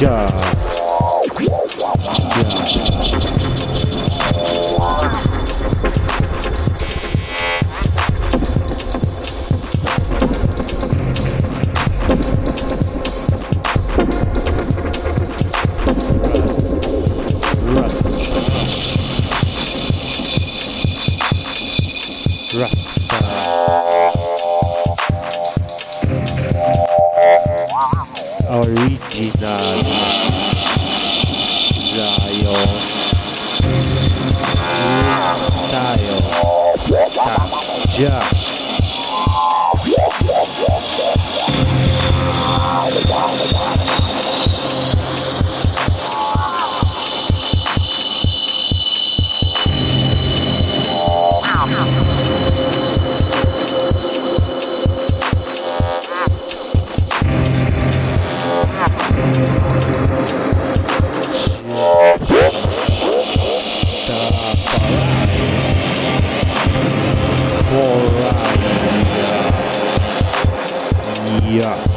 Yeah. Original Zion ah, style. Taja. up.